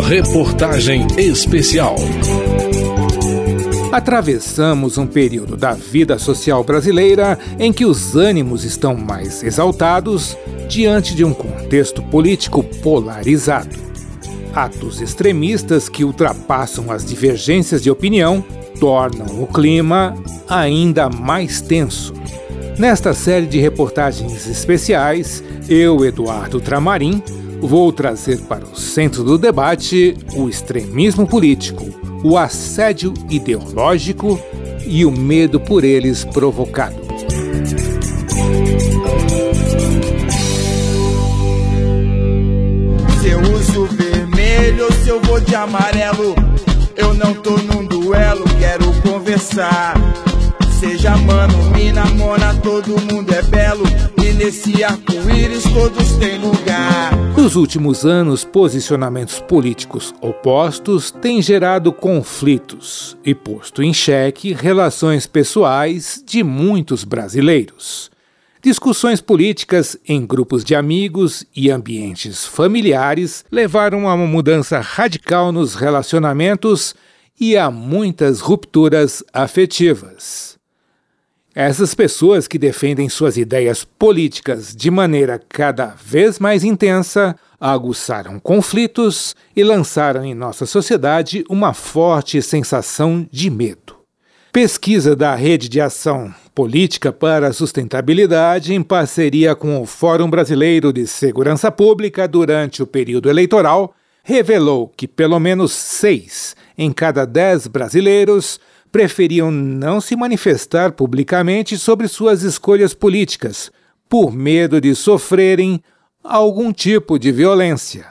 Reportagem Especial. Atravessamos um período da vida social brasileira em que os ânimos estão mais exaltados diante de um contexto político polarizado. Atos extremistas que ultrapassam as divergências de opinião tornam o clima ainda mais tenso. Nesta série de reportagens especiais, eu, Eduardo Tramarim, vou trazer para o centro do debate o extremismo político, o assédio ideológico e o medo por eles provocado. Se eu uso vermelho ou se eu vou de amarelo, eu não tô num duelo, quero conversar. Seja mano, mina, mona, todo mundo é belo. E nesse arco-íris todos têm lugar. Nos últimos anos, posicionamentos políticos opostos têm gerado conflitos e posto em xeque relações pessoais de muitos brasileiros. Discussões políticas em grupos de amigos e ambientes familiares levaram a uma mudança radical nos relacionamentos e a muitas rupturas afetivas. Essas pessoas que defendem suas ideias políticas de maneira cada vez mais intensa aguçaram conflitos e lançaram em nossa sociedade uma forte sensação de medo. Pesquisa da Rede de Ação Política para a Sustentabilidade, em parceria com o Fórum Brasileiro de Segurança Pública durante o período eleitoral, revelou que pelo menos seis em cada dez brasileiros preferiam não se manifestar publicamente sobre suas escolhas políticas, por medo de sofrerem algum tipo de violência.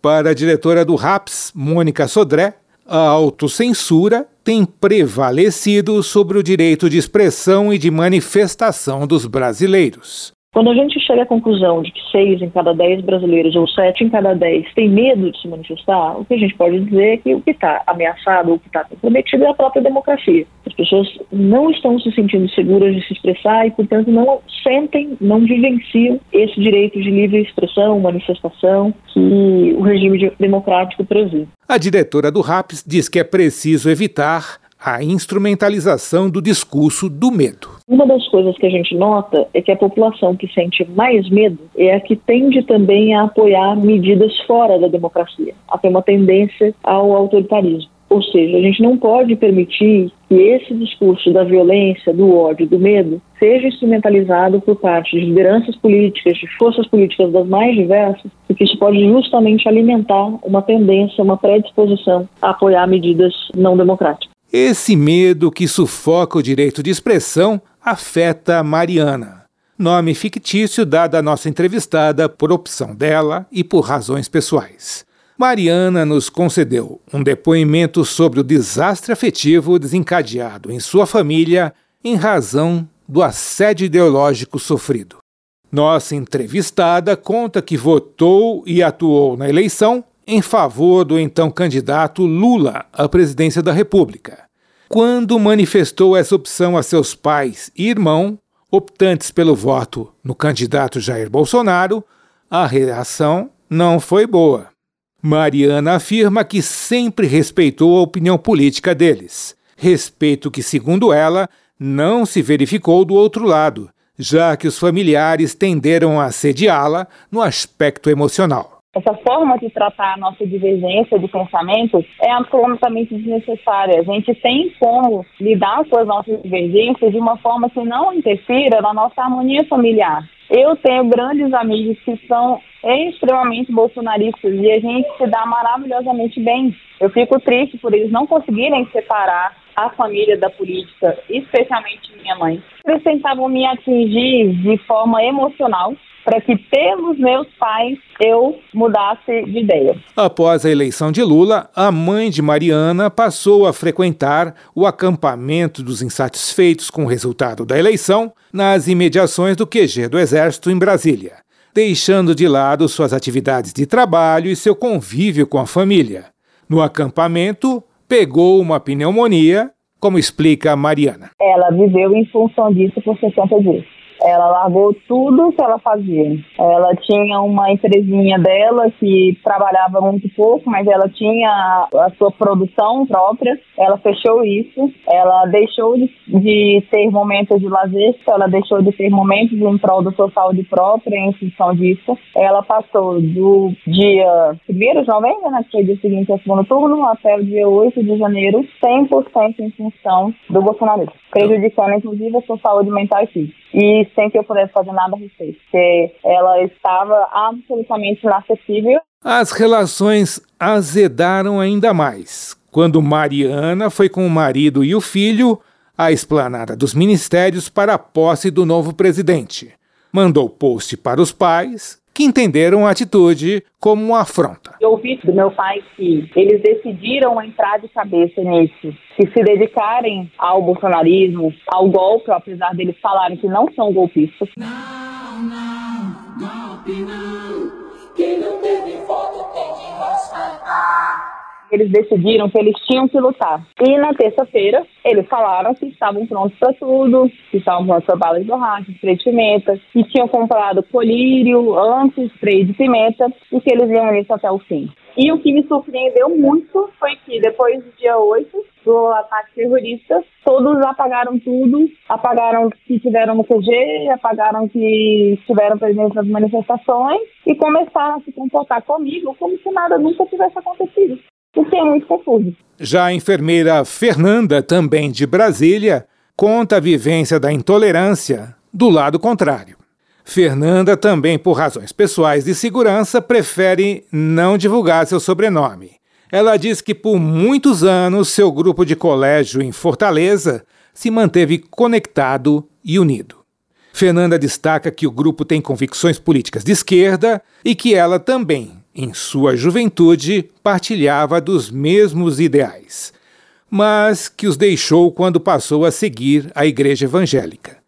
Para a diretora do RAPS, Mônica Sodré, a autocensura tem prevalecido sobre o direito de expressão e de manifestação dos brasileiros. Quando a gente chega à conclusão de que seis em cada dez brasileiros ou sete em cada dez têm medo de se manifestar, o que a gente pode dizer é que o que está ameaçado ou o que está comprometido é a própria democracia. As pessoas não estão se sentindo seguras de se expressar e, portanto, não sentem, não vivenciam esse direito de livre expressão, manifestação que o regime democrático prevê. A diretora do RAPS diz que é preciso evitar a instrumentalização do discurso do medo. Uma das coisas que a gente nota é que a população que sente mais medo é a que tende também a apoiar medidas fora da democracia, a ter uma tendência ao autoritarismo. Ou seja, a gente não pode permitir que esse discurso da violência, do ódio, do medo, seja instrumentalizado por parte de lideranças políticas, de forças políticas das mais diversas, porque isso pode justamente alimentar uma tendência, uma predisposição a apoiar medidas não democráticas. Esse medo que sufoca o direito de expressão afeta Mariana, nome fictício dado à nossa entrevistada por opção dela e por razões pessoais. Mariana nos concedeu um depoimento sobre o desastre afetivo desencadeado em sua família em razão do assédio ideológico sofrido. Nossa entrevistada conta que votou e atuou na eleição em favor do então candidato Lula à presidência da República. Quando manifestou essa opção a seus pais e irmão, optantes pelo voto no candidato Jair Bolsonaro, a reação não foi boa. Mariana afirma que sempre respeitou a opinião política deles, respeito que, segundo ela, não se verificou do outro lado, já que os familiares tenderam a assediá-la no aspecto emocional. Essa forma de tratar a nossa divergência de pensamento é absolutamente desnecessária. A gente tem como lidar com as nossas divergências de uma forma que não interfira na nossa harmonia familiar. Eu tenho grandes amigos que são extremamente bolsonaristas e a gente se dá maravilhosamente bem. Eu fico triste por eles não conseguirem separar a família da política, especialmente minha mãe. Eles tentavam me atingir de forma emocional para que pelos meus pais eu mudasse de ideia. Após a eleição de Lula, a mãe de Mariana passou a frequentar o acampamento dos insatisfeitos com o resultado da eleição nas imediações do QG do Exército em Brasília, deixando de lado suas atividades de trabalho e seu convívio com a família. No acampamento, pegou uma pneumonia, como explica a Mariana. Ela viveu em função disso por 60 dias Ela largou tudo que ela fazia. Ela tinha uma empresinha dela que trabalhava muito pouco, mas ela tinha a sua produção própria. Ela fechou isso. Ela deixou de, de ter momentos de lazer, ela deixou de ter momentos em prol da sua saúde própria em função disso. Ela passou do dia 1 de novembro, né, que foi o dia seguinte ao segundo turno, até o dia 8 de janeiro, 100% em função do bolsonarismo, prejudicando inclusive a sua saúde mental e física. E sem que eu pudesse fazer nada a respeito, porque ela estava absolutamente inacessível. As relações azedaram ainda mais quando Mariana foi com o marido e o filho à esplanada dos ministérios para a posse do novo presidente. Mandou post para os pais, que entenderam a atitude como uma afronta. Eu ouvi do meu pai que eles decidiram entrar de cabeça nisso, que se dedicarem ao bolsonarismo, ao golpe, apesar deles falarem que não são golpistas. Não, não, golpe não. Quem não teve eles decidiram que eles tinham que lutar. E na terça-feira, eles falaram que estavam prontos para tudo, que estavam prontos para bala de borracha, spray de pimenta, que tinham comprado colírio, antes spray de pimenta e que eles iam nisso até o fim. E o que me surpreendeu muito foi que depois do dia 8 do ataque terrorista, todos apagaram tudo, apagaram que estiveram no QG, apagaram que estiveram presentes nas manifestações e começaram a se comportar comigo como se nada nunca tivesse acontecido o que é muito confuso. Já a enfermeira Fernanda, também de Brasília, conta a vivência da intolerância do lado contrário. Fernanda, também por razões pessoais de segurança, prefere não divulgar seu sobrenome. Ela diz que por muitos anos seu grupo de colégio em Fortaleza se manteve conectado e unido. Fernanda destaca que o grupo tem convicções políticas de esquerda e que ela também em sua juventude, partilhava dos mesmos ideais, mas que os deixou quando passou a seguir a Igreja Evangélica.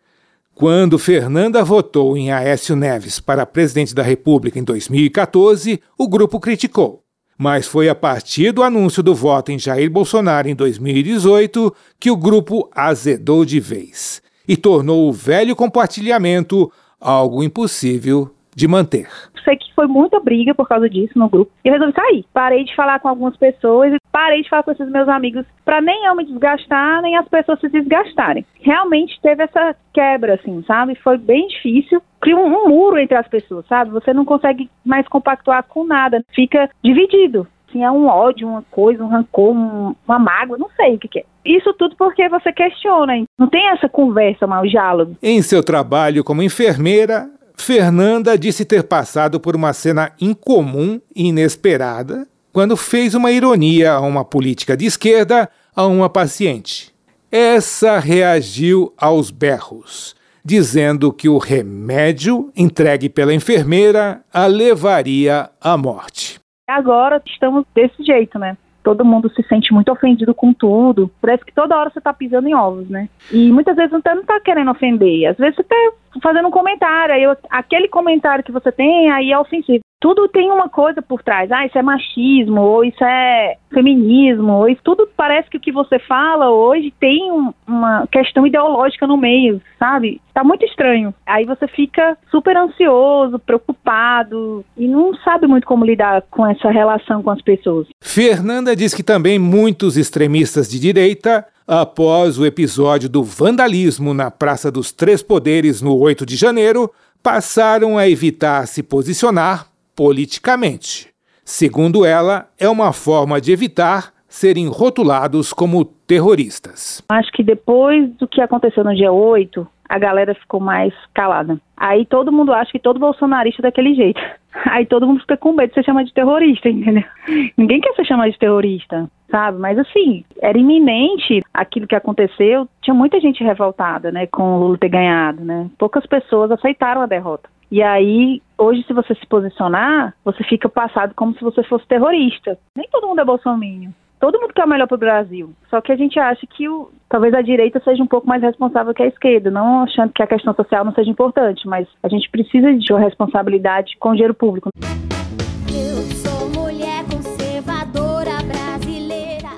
Quando Fernanda votou em Aécio Neves para presidente da República em 2014, o grupo criticou. Mas foi a partir do anúncio do voto em Jair Bolsonaro em 2018 que o grupo azedou de vez e tornou o velho compartilhamento algo impossível de manter. Sei que foi muita briga por causa disso no grupo e resolvi sair. Parei de falar com algumas pessoas e parei de falar com esses meus amigos para nem eu me desgastar, nem as pessoas se desgastarem. Realmente teve essa quebra, assim, sabe? Foi bem difícil. Cria um, um muro entre as pessoas, sabe? Você não consegue mais compactuar com nada. Fica dividido assim, é um ódio, uma coisa, um rancor, um, uma mágoa, não sei o que, que, é. Isso tudo porque você questiona, hein? não tem essa conversa, mal diálogo. Em seu trabalho como enfermeira, Fernanda disse ter passado por uma cena incomum e inesperada quando fez uma ironia a uma política de esquerda a uma paciente. Essa reagiu aos berros, dizendo que o remédio entregue pela enfermeira a levaria à morte. Agora estamos desse jeito, né? Todo mundo se sente muito ofendido com tudo. Parece que toda hora você tá pisando em ovos, né? E muitas vezes você não tá querendo ofender. Às vezes você tá fazendo um comentário, aí aquele comentário que você tem aí é ofensivo. Tudo tem uma coisa por trás. Ah, isso é machismo, ou isso é feminismo, ou isso tudo parece que o que você fala hoje tem um, uma questão ideológica no meio, sabe? Tá muito estranho. Aí você fica super ansioso, preocupado e não sabe muito como lidar com essa relação com as pessoas. Fernanda diz que também muitos extremistas de direita após o episódio do vandalismo na Praça dos Três Poderes no 8 de janeiro, passaram a evitar se posicionar politicamente. Segundo ela, é uma forma de evitar serem rotulados como terroristas. Acho que depois do que aconteceu no dia 8, a galera ficou mais calada. Aí todo mundo acha que todo bolsonarista é daquele jeito. Aí todo mundo fica com medo de ser chamado de terrorista, entendeu? Ninguém quer ser chamado de terrorista, sabe? Mas assim, era iminente aquilo que aconteceu. Tinha muita gente revoltada, né, com o Lula ter ganhado, né? Poucas pessoas aceitaram a derrota. E aí, hoje, se você se posicionar, você fica passado como se você fosse terrorista. Nem todo mundo é bolsominion. Todo mundo quer o melhor para o Brasil. Só que a gente acha que o, talvez a direita seja um pouco mais responsável que a esquerda, não achando que a questão social não seja importante, mas a gente precisa de uma responsabilidade com o dinheiro público.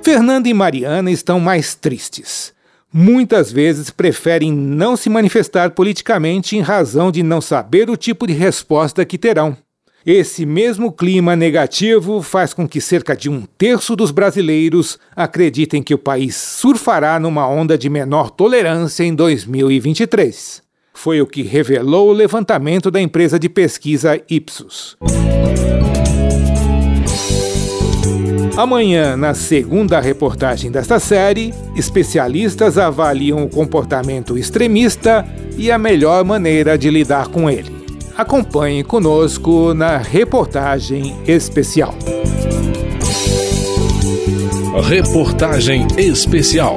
Fernanda e Mariana estão mais tristes. Muitas vezes preferem não se manifestar politicamente em razão de não saber o tipo de resposta que terão. Esse mesmo clima negativo faz com que cerca de um terço dos brasileiros acreditem que o país surfará numa onda de menor tolerância em 2023. Foi o que revelou o levantamento da empresa de pesquisa Ipsos. Amanhã, na segunda reportagem desta série, especialistas avaliam o comportamento extremista e a melhor maneira de lidar com ele. Acompanhe conosco na reportagem especial. Reportagem especial.